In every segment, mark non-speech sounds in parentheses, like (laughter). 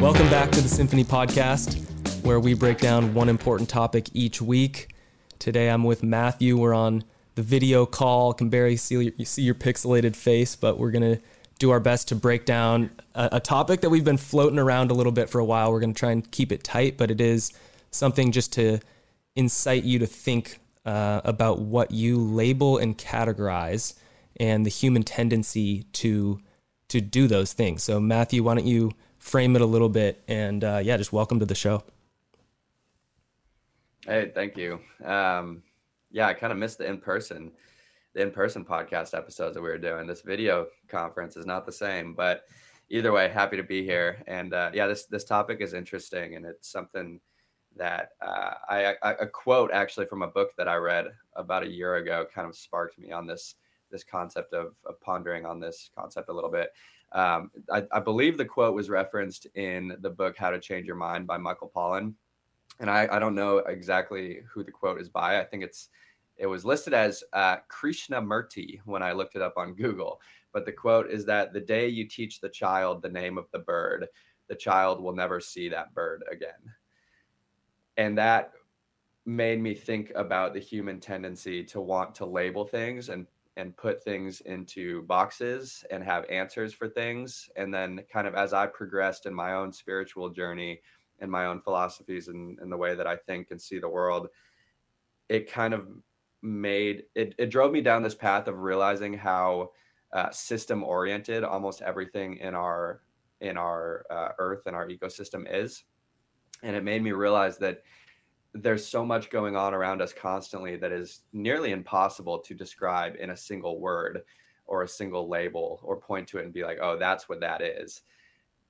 Welcome back to the Symphony Podcast, where we break down one important topic each week. Today I'm with Matthew. We're on the video call. Can barely see your, see your pixelated face, but we're gonna do our best to break down a, a topic that we've been floating around a little bit for a while. We're gonna try and keep it tight, but it is something just to incite you to think uh, about what you label and categorize, and the human tendency to to do those things. So, Matthew, why don't you frame it a little bit? And uh, yeah, just welcome to the show. Hey, thank you. Um, yeah, I kind of missed the in person, the in person podcast episodes that we were doing. This video conference is not the same, but either way, happy to be here. And uh, yeah, this this topic is interesting, and it's something that uh, I, I, a quote actually from a book that I read about a year ago kind of sparked me on this this concept of, of pondering on this concept a little bit. Um, I, I, believe the quote was referenced in the book How to Change Your Mind by Michael Pollan, and I, I don't know exactly who the quote is by. I think it's it was listed as uh, Krishnamurti when I looked it up on Google. But the quote is that the day you teach the child the name of the bird, the child will never see that bird again and that made me think about the human tendency to want to label things and and put things into boxes and have answers for things. And then kind of as i progressed in my own spiritual journey and my own philosophies and, and the way that i think and see the world it kind of made it, it drove me down this path of realizing how uh, system oriented almost everything in our in our uh, earth and our ecosystem is. And it made me realize that there's so much going on around us constantly that is nearly impossible to describe in a single word or a single label or point to it and be like oh that's what that is.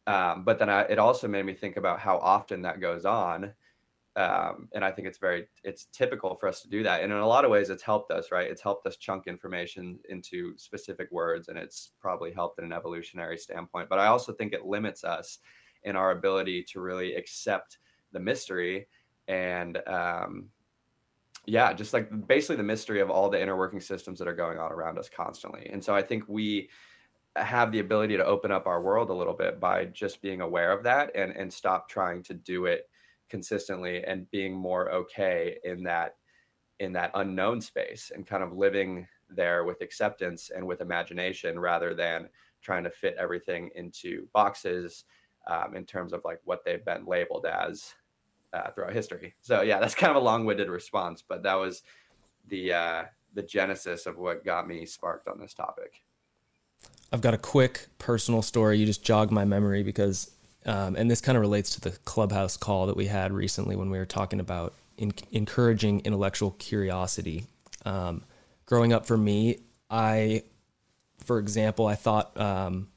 Um, but then I, it also made me think about how often that goes on um, and i think it's very it's typical for us to do that. And in a lot of ways it's helped us right? It's helped us chunk information into specific words and it's probably helped in an evolutionary standpoint. But i also think it limits us in our ability to really accept the mystery and um, yeah, just like basically the mystery of all the inner working systems that are going on around us constantly. And so I think we have the ability to open up our world a little bit by just being aware of that and and stop trying to do it consistently and being more okay in that in that unknown space and kind of living there with acceptance and with imagination rather than trying to fit everything into boxes um, in terms of like what they've been labeled as uh, throughout history. So yeah, that's kind of a long-winded response, but that was the uh, the genesis of what got me sparked on this topic. I've got a quick personal story. You just jogged my memory because, um, and this kind of relates to the clubhouse call that we had recently when we were talking about in, encouraging intellectual curiosity. Um, growing up for me, I, for example, I thought um,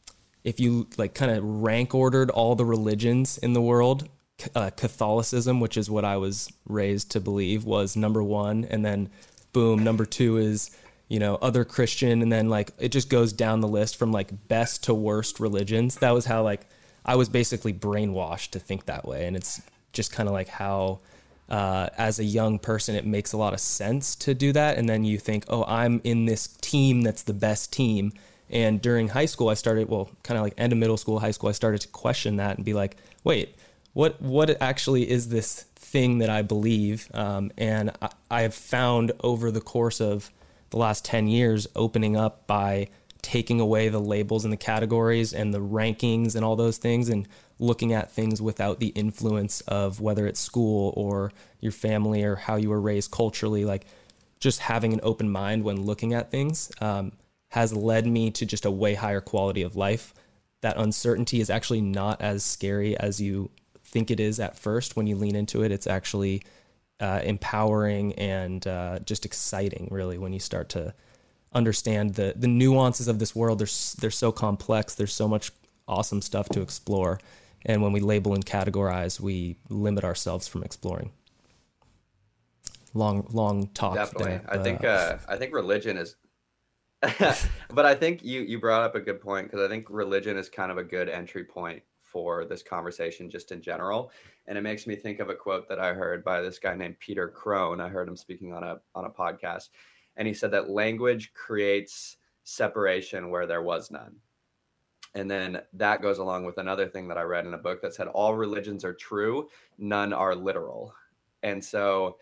if you like kind of rank ordered all the religions in the world, uh, Catholicism, which is what I was raised to believe, was number one, and then boom, number two is you know other Christian, and then like it just goes down the list from like best to worst religions. That was how like I was basically brainwashed to think that way, and it's just kind of like how. Uh, as a young person, it makes a lot of sense to do that. And then you think, oh, I'm in this team that's the best team. And during high school, I started, well, kind of like end of middle school, high school, I started to question that and be like, wait, what what actually is this thing that I believe? Um, and I, I have found over the course of the last 10 years opening up by taking away the labels and the categories and the rankings and all those things and looking at things without the influence of whether it's school or your family or how you were raised culturally like just having an open mind when looking at things um, has led me to just a way higher quality of life that uncertainty is actually not as scary as you think it is at first when you lean into it. It's actually uh, empowering and uh, just exciting, really, when you start to understand the the nuances of this world. They're they're so complex. There's so much awesome stuff to explore, and when we label and categorize, we limit ourselves from exploring. Long long talk. Definitely, I think uh, I think religion is. (laughs) but I think you you brought up a good point because I think religion is kind of a good entry point for this conversation just in general. And it makes me think of a quote that I heard by this guy named Peter Crone. I heard him speaking on a on a podcast, and he said that language creates separation where there was none. And then that goes along with another thing that I read in a book that said all religions are true, none are literal. And so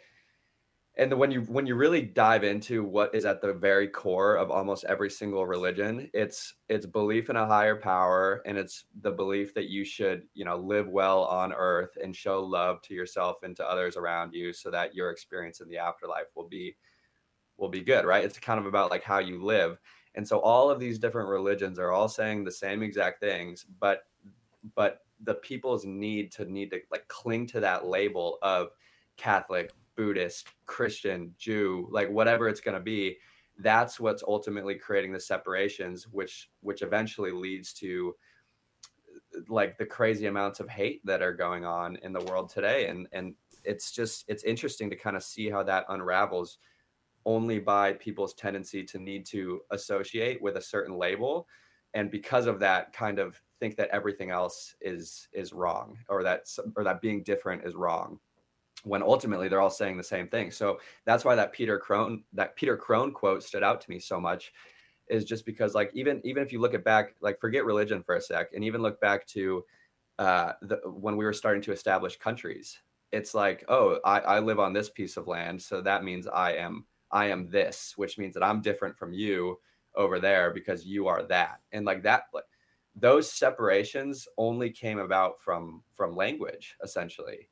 and when you when you really dive into what is at the very core of almost every single religion it's it's belief in a higher power and it's the belief that you should you know live well on earth and show love to yourself and to others around you so that your experience in the afterlife will be will be good right? It's kind of about like how you live. And so all of these different religions are all saying the same exact things but but the people's need to need to like cling to that label of catholic Buddhist, Christian, Jew, like whatever it's going to be, that's what's ultimately creating the separations, which which eventually leads to like the crazy amounts of hate that are going on in the world today. And and it's just it's interesting to kind of see how that unravels only by people's tendency to need to associate with a certain label and because of that kind of think that everything else is is wrong or that or that being different is wrong when ultimately they're all saying the same thing. So that's why that Peter Crone that Peter Crone quote stood out to me so much is just because like even even if you look at back like forget religion for a sec and even look back to uh the, when we were starting to establish countries it's like oh I, I live on this piece of land so that means i am i am this which means that i'm different from you over there because you are that and like that like those separations only came about from from language essentially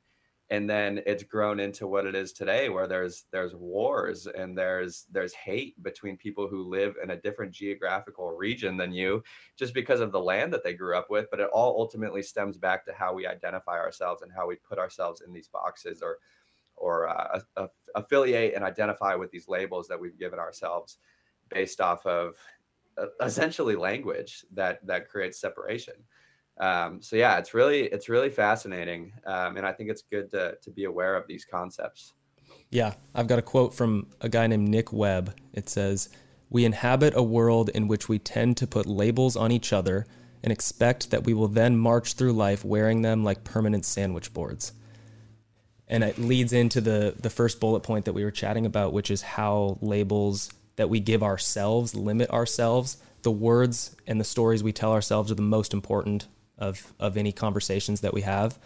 and then it's grown into what it is today where there's there's wars and there's there's hate between people who live in a different geographical region than you just because of the land that they grew up with but it all ultimately stems back to how we identify ourselves and how we put ourselves in these boxes or or uh, affiliate and identify with these labels that we've given ourselves based off of essentially language that that creates separation um, so yeah, it's really it's really fascinating, um, and I think it's good to to be aware of these concepts. Yeah, I've got a quote from a guy named Nick Webb. It says, "We inhabit a world in which we tend to put labels on each other and expect that we will then march through life wearing them like permanent sandwich boards." And it leads into the the first bullet point that we were chatting about, which is how labels that we give ourselves limit ourselves. The words and the stories we tell ourselves are the most important of of any conversations that we have,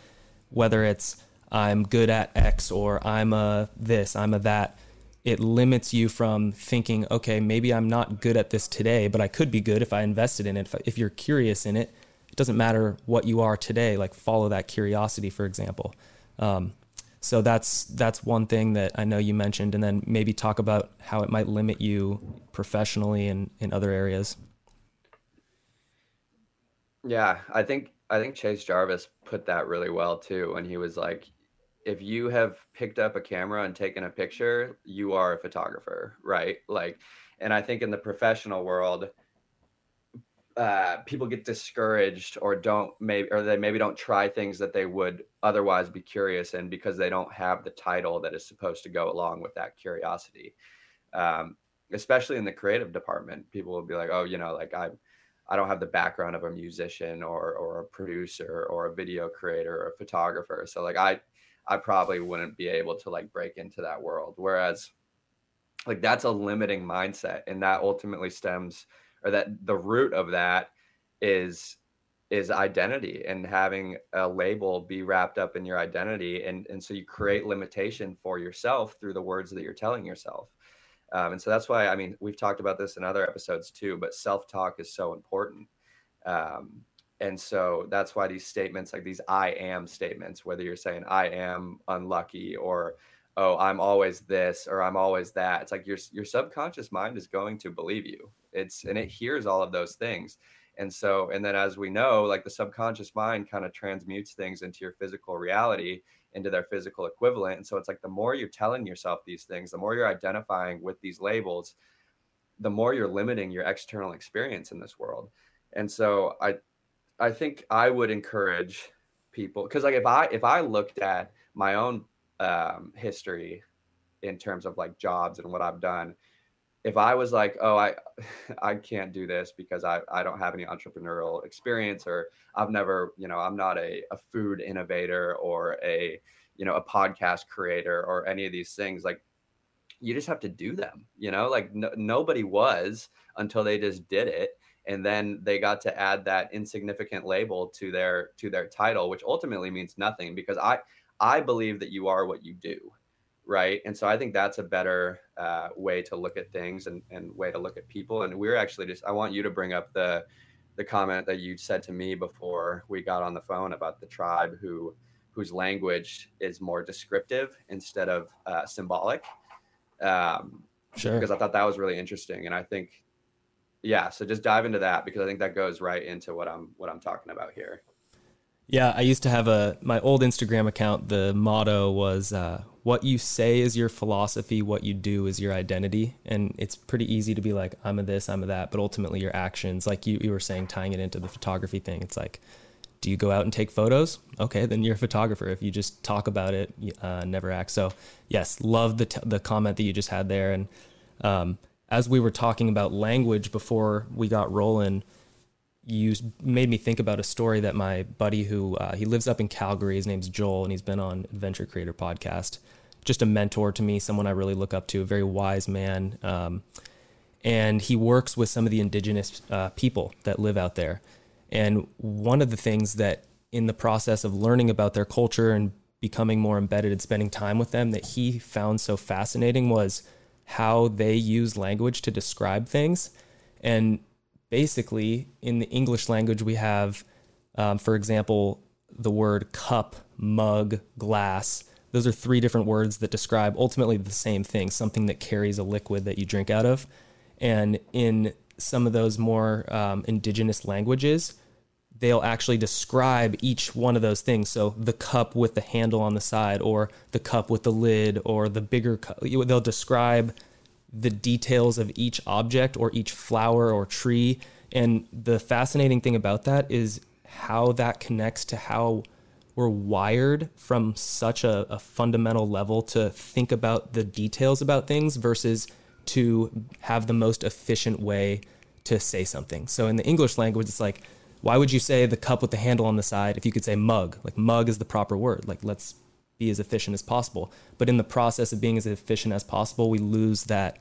whether it's I'm good at X or I'm a this, I'm a that. It limits you from thinking, okay, maybe I'm not good at this today, but I could be good if I invested in it. If, if you're curious in it, it doesn't matter what you are today. Like follow that curiosity, for example. Um, so that's that's one thing that I know you mentioned, and then maybe talk about how it might limit you professionally and in other areas. Yeah, I think I think Chase Jarvis put that really well too when he was like if you have picked up a camera and taken a picture, you are a photographer, right? Like and I think in the professional world uh, people get discouraged or don't maybe or they maybe don't try things that they would otherwise be curious in because they don't have the title that is supposed to go along with that curiosity um, especially in the creative department people will be like oh you know like i'm I don't have the background of a musician or or a producer or a video creator or a photographer. So like I I probably wouldn't be able to like break into that world. Whereas like that's a limiting mindset and that ultimately stems or that the root of that is is identity and having a label be wrapped up in your identity and and so you create limitation for yourself through the words that you're telling yourself um, and so that's why, I mean, we've talked about this in other episodes too, but self talk is so important. Um, and so that's why these statements, like these I am statements, whether you're saying I am unlucky or, oh, I'm always this or I'm always that, it's like your, your subconscious mind is going to believe you. It's, and it hears all of those things. And so, and then as we know, like the subconscious mind kind of transmutes things into your physical reality into their physical equivalent. And so it's like the more you're telling yourself these things, the more you're identifying with these labels, the more you're limiting your external experience in this world. And so I I think I would encourage people because like if I if I looked at my own um, history in terms of like jobs and what I've done, if I was like, oh, I (laughs) I can't do this because I, I don't have any entrepreneurial experience or I've never, you know, I'm not a, a food innovator or a, you know, a podcast creator or any of these things, like you just have to do them, you know, like no, nobody was until they just did it. and then they got to add that insignificant label to their to their title which ultimately means nothing because i i believe that you are what you do right and so i think that's a better uh, way to look at things and, and way to look at people and we're actually just i want you to bring up the the comment that you said to me before we got on the phone about the tribe who whose language is more descriptive instead of uh, symbolic um, sure. because i thought that was really interesting and i think yeah so just dive into that because i think that goes right into what i'm what i'm talking about here yeah i used to have a my old instagram account the motto was uh, what you say is your philosophy what you do is your identity. And it's pretty easy to be like i'm a this i'm a that but ultimately your actions like you, you were saying tying it into the photography thing. It's like do you go out and take photos? Okay then you're a photographer. If you just talk about it uh, never act. So yes love the, t- the comment that you just had there. And um, as we were talking about language before we got rolling, you made me think about a story that my buddy who uh, he lives up in Calgary, his name's Joel, and he's been on Adventure Creator podcast. Just a mentor to me, someone I really look up to, a very wise man. Um, and he works with some of the indigenous uh, people that live out there. And one of the things that in the process of learning about their culture and becoming more embedded and spending time with them that he found so fascinating was how they use language to describe things. And basically, in the English language, we have, um, for example, the word cup, mug, glass. Those are three different words that describe ultimately the same thing something that carries a liquid that you drink out of. And in some of those more um, indigenous languages, they'll actually describe each one of those things. So the cup with the handle on the side, or the cup with the lid, or the bigger cup. They'll describe the details of each object or each flower or tree. And the fascinating thing about that is how that connects to how we're wired from such a, a fundamental level to think about the details about things versus to have the most efficient way to say something. So in the English language, it's like, why would you say the cup with the handle on the side if you could say mug? Like mug is the proper word. Like let's be as efficient as possible. But in the process of being as efficient as possible, we lose that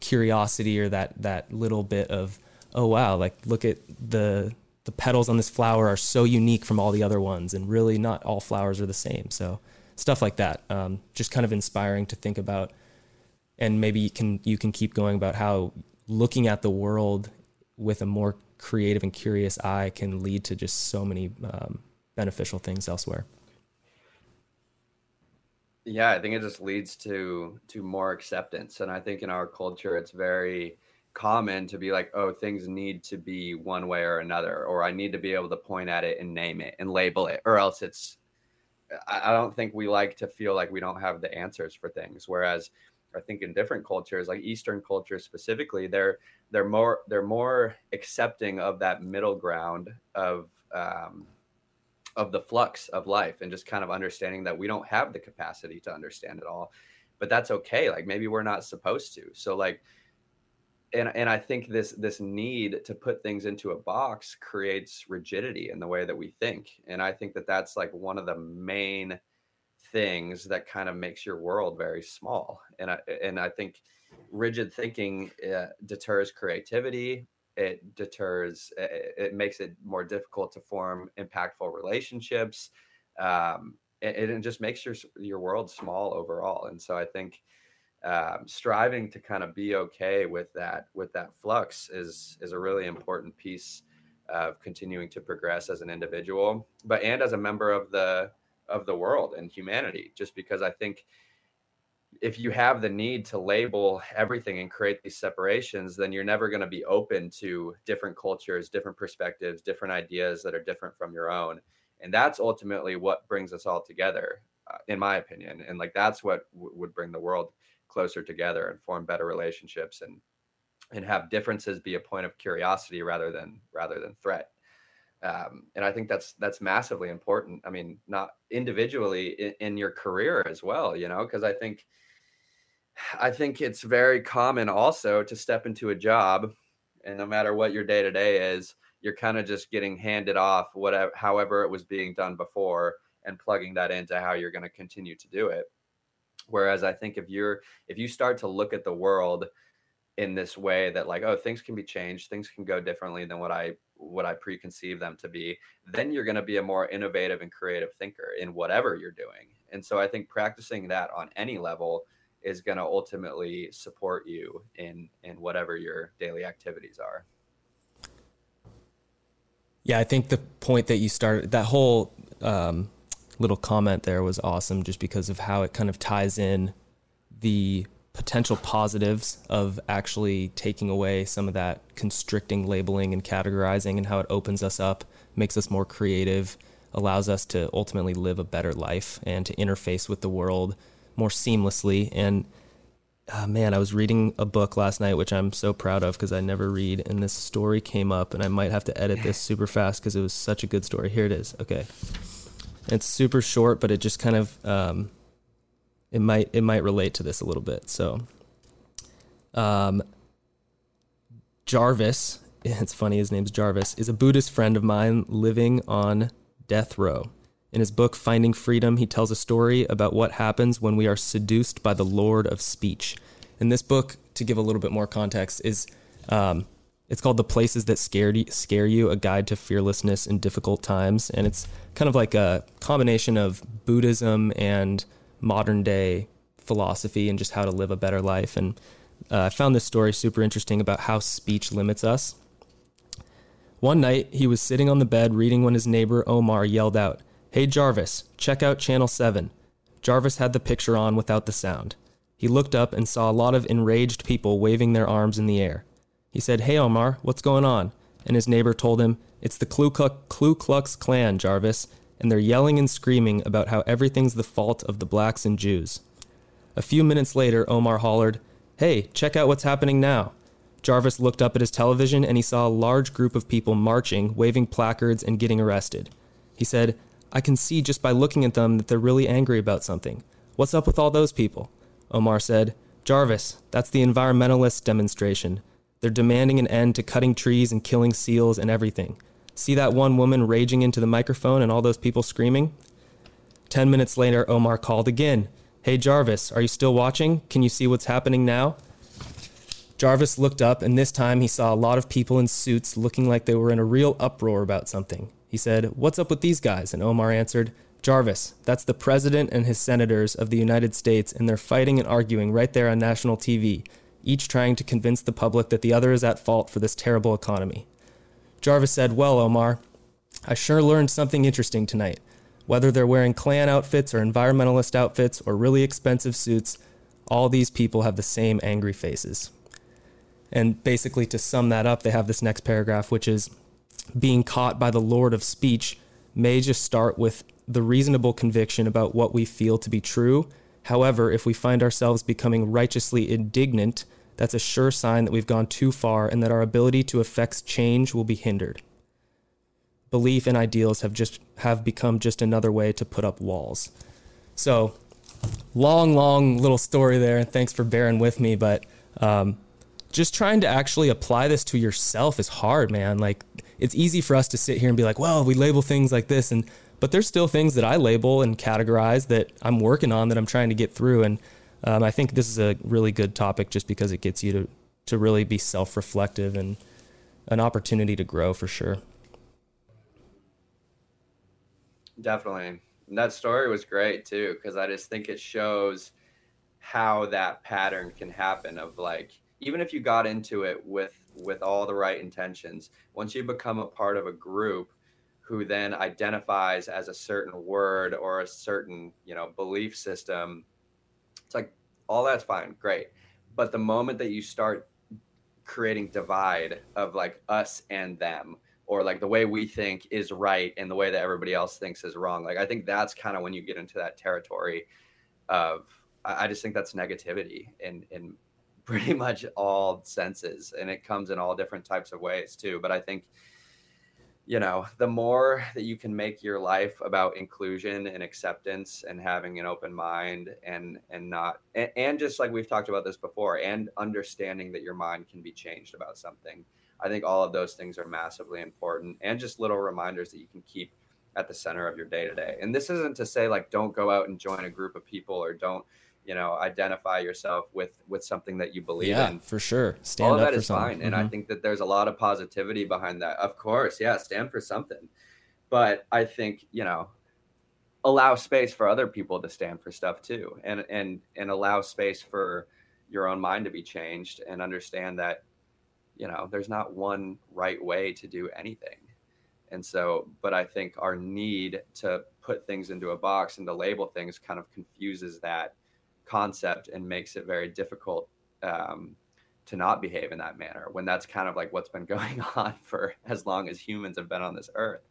curiosity or that that little bit of oh wow, like look at the the petals on this flower are so unique from all the other ones, and really not all flowers are the same. So stuff like that, um, just kind of inspiring to think about. And maybe you can you can keep going about how looking at the world with a more creative and curious eye can lead to just so many um, beneficial things elsewhere. Yeah, I think it just leads to to more acceptance, and I think in our culture, it's very common to be like, oh, things need to be one way or another, or I need to be able to point at it and name it and label it, or else it's. I don't think we like to feel like we don't have the answers for things. Whereas I think in different cultures, like Eastern cultures specifically, they're they're more they're more accepting of that middle ground of um, of the flux of life and just kind of understanding that we don't have the capacity to understand it all, but that's okay. Like maybe we're not supposed to. So like, and and I think this this need to put things into a box creates rigidity in the way that we think, and I think that that's like one of the main things that kind of makes your world very small. And I and I think rigid thinking uh, deters creativity. It deters. It, it, makes it more difficult to form impactful relationships. Um, it, it just makes your your world small overall. And so I think um, striving to kind of be okay with that with that flux is is a really important piece of continuing to progress as an individual, but and as a member of the of the world and humanity just because i think if you have the need to label everything and create these separations then you're never going to be open to different cultures different perspectives different ideas that are different from your own. And that's ultimately what brings us all together uh, in my opinion. And like that's what w- would bring the world closer together and form better relationships and and have differences be a point of curiosity rather than rather than threat. Um, and I think that's that's massively important. I mean, not individually in, in your career as well, you know, because I think I think it's very common also to step into a job, and no matter what your day to day is, you're kind of just getting handed off whatever, however it was being done before, and plugging that into how you're going to continue to do it. Whereas I think if you're if you start to look at the world in this way that like oh things can be changed things can go differently than what i what i preconceive them to be then you're going to be a more innovative and creative thinker in whatever you're doing and so i think practicing that on any level is going to ultimately support you in in whatever your daily activities are. Yeah i think the point that you started that whole um, little comment there was awesome just because of how it kind of ties in the potential positives of actually taking away some of that constricting labeling and categorizing and how it opens us up, makes us more creative, allows us to ultimately live a better life and to interface with the world more seamlessly. And uh, man, I was reading a book last night, which I'm so proud of because I never read. And this story came up, and I might have to edit this super fast because it was such a good story. Here it is. Okay. It's super short, but it just kind of um, it might it might relate to this a little bit. So, um, Jarvis, (laughs) it's funny his name's Jarvis, is a Buddhist friend of mine living on death row. In his book Finding Freedom, he tells a story about what happens when we are seduced by the Lord of Speech. And this book, to give a little bit more context, is um, it's called The Places That Scared Scare You A Guide to Fearlessness in Difficult Times. And it's kind of like a combination of Buddhism and modern day philosophy and just how to live a better life. And uh, I found this story super interesting about how speech limits us. One night, he was sitting on the bed reading when his neighbor Omar yelled out, Hey Jarvis, check out Channel 7. Jarvis had the picture on without the sound. He looked up and saw a lot of enraged people waving their arms in the air. He said, Hey Omar, what's going on? And his neighbor told him, It's the Ku Klux, Klan, Jarvis and they're yelling and screaming about how everything's the fault of the blacks and Jews. A few minutes later, Omar hollered, Hey, check out what's happening now. Jarvis looked up at his television and he saw a large group of people marching, waving placards, and getting arrested. He said, I can see just by looking at them that they're really angry about something. What's up with all those people? Omar said, Jarvis, that's the environmentalist demonstration. They're demanding an end to cutting trees and killing seals and everything. See that one woman raging into the microphone and all those people screaming? Ten minutes later, Omar called again. Hey, Jarvis, are you still watching? Can you see what's happening now? Jarvis looked up, and this time he saw a lot of people in suits looking like they were in a real uproar about something. He said, What's up with these guys? And Omar answered, Jarvis, that's the president and his senators of the United States, and they're fighting and arguing right there on national TV, each trying to convince the public that the other is at fault for this terrible economy. Jarvis said, Well, Omar, I sure learned something interesting tonight. Whether they're wearing Klan outfits or environmentalist outfits or really expensive suits, all these people have the same angry faces. And basically, to sum that up, they have this next paragraph, which is being caught by the Lord of speech may just start with the reasonable conviction about what we feel to be true. However, if we find ourselves becoming righteously indignant that's a sure sign that we've gone too far and that our ability to affect change will be hindered. Belief and ideals have just have become just another way to put up walls. So, long, long little story there, and thanks for bearing with me. But um, just trying to actually apply this to yourself is hard, man. Like it's easy for us to sit here and be like, well, we label things like this, and but there's still things that I label and categorize that I'm working on that I'm trying to get through, and um, I think this is a really good topic just because it gets you to, to really be self reflective and an opportunity to grow for sure. Definitely. And that story was great too, because I just think it shows how that pattern can happen of like, even if you got into it with with all the right intentions once you become a part of a group who then identifies as a certain word or a certain you know belief system it's like all that's fine, great. But the moment that you start creating divide of like us and them, or like the way we think is right and the way that everybody else thinks is wrong, like I think that's kind of when you get into that territory of I just think that's negativity in in pretty much all senses, and it comes in all different types of ways too. But I think you know, the more that you can make your life about inclusion and acceptance and having an open mind and and not and, and, just like we've talked about this before and understanding that your mind can be changed about something. I think all of those things are massively important and just little reminders that you can keep at the center of your day to day. And this isn't to say like don't go out and join a group of people or don't you know identify yourself with with something that you believe yeah, in for sure. Stand all of up that for is something. fine and i Mhm. think that there's a lot of positivity behind that of course yeah stand for something but i think you know allow space for other people to stand for stuff too and and and allow space for your own mind to be changed and understand that you know there's not one right way to do anything and so but i think our need to put things into a box and to label things kind of confuses that concept and makes it very difficult um, to not behave in that manner when that's kind of like what's been (laughs) going on for as long as humans have been on this earth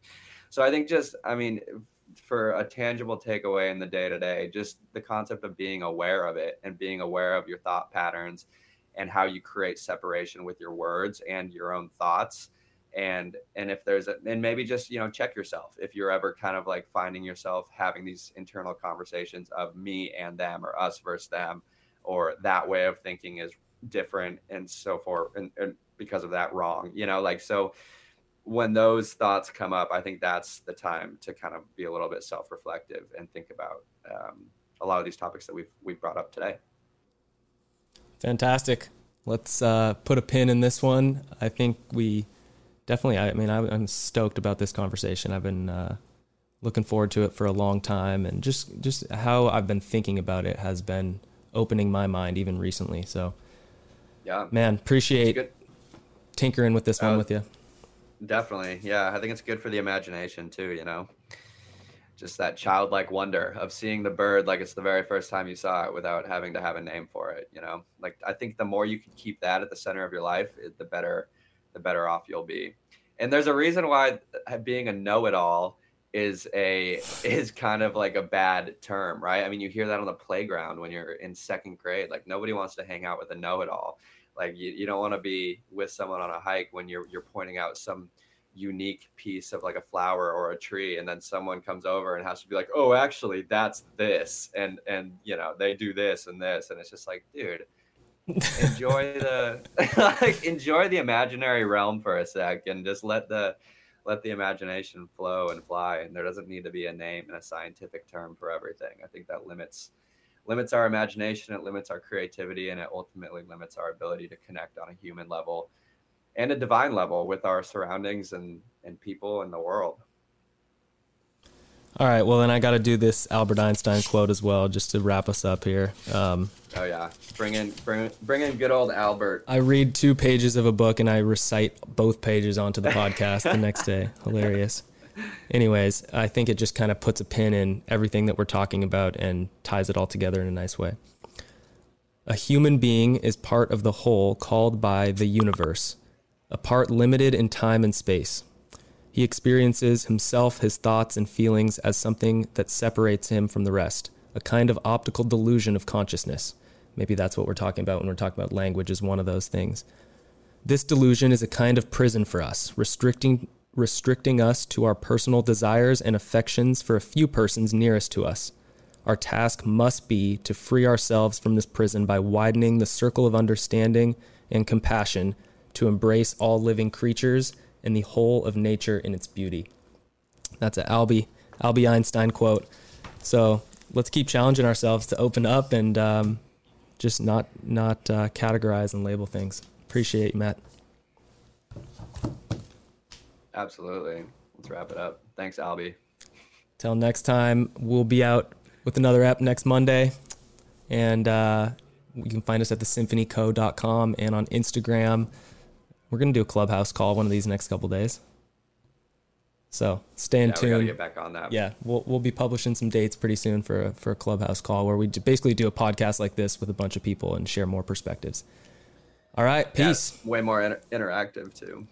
so i think just i mean for a tangible takeaway in the day to day, just the concept of being aware of it and being aware of your thought patterns and how you create separation with your words and your own thoughts. And and if there's a and maybe just you know check yourself if you're ever kind of like finding yourself having these internal conversations of me and them or us versus them or that way of thinking is different and so forth and, and because of that wrong you know like so when those thoughts come up, I think that's the time to kind of be a little bit self-reflective and think about um, a lot of these topics that we've we've brought up today. Fantastic. Let's uh, put a pin in this one. I think we definitely. I mean, I, I'm stoked about this conversation. I've been uh, looking forward to it for a long time, and just just how I've been thinking about it has been opening my mind even recently. So, Yeah, man, appreciate tinkering with this one Uh, with you. Definitely, yeah. I think it's good for the imagination too. You know, just that childlike wonder of seeing the bird like it's the very first time you saw it without having to have a name for it. You know, like I think the more you can keep that at the center of your life, it- the better, the better off you'll be. And there's a reason why being a know-it-all is a (laughs) is kind of like a bad term, right? I mean, you hear that on the playground when you're in second grade. Like nobody wants to hang out with a know-it-all. Like you, you don't want to be with someone on a hike when you're you're pointing out some unique piece of like a flower or a tree and then someone comes over and has to be like oh actually that's this and and you know they do this and this and it's just like dude enjoy the like (laughs) enjoy the imaginary realm for a sec and just let the let the imagination flow and fly and there doesn't need to be a name and a scientific term for everything. I think that limits limits our imagination it limits our creativity and it ultimately limits our ability to connect on a human level and a divine level with our surroundings and and people in the world All right, well then I got to do this Albert Einstein quote as well, just to wrap us up here. Um, oh yeah bring in bring, bring in good old albert I read two pages of a book and I recite both pages onto the podcast the next day. (laughs) Hilarious. Anyways, I think it just kind of puts a pin in everything that we're talking about and ties it all together in a nice way. A human being is part of the whole called by the universe, a part limited in time and space. He experiences himself, his thoughts, and feelings as something that separates him from the rest, a kind of optical delusion of consciousness. Maybe that's what we're talking about when we're talking about language, is one of those things. This delusion is a kind of prison for us, restricting, restricting us to our personal desires and affections for a few persons nearest to us. Our task must be to free ourselves from this prison by widening the circle of understanding and compassion to embrace all living creatures and the whole of nature in its beauty. That's an Albie, Albie Einstein quote. So let's keep challenging ourselves to open up and um, just not not uh, categorize and label things. Appreciate you, Matt. absolutely let's wrap it up thanks albie Till next time, we'll be out with another app next Monday. And uh, you can find us at thesymphonyco.com and on Instagram. We're going to do a clubhouse call one of these next couple days. So stay in yeah we gotta tune. get back on that Yeah, we'll, we'll be publishing some dates pretty soon for a, for a clubhouse call where we d- basically do a podcast like this with a bunch of people and share more perspectives. All right, peace. it's way more inter- interactive too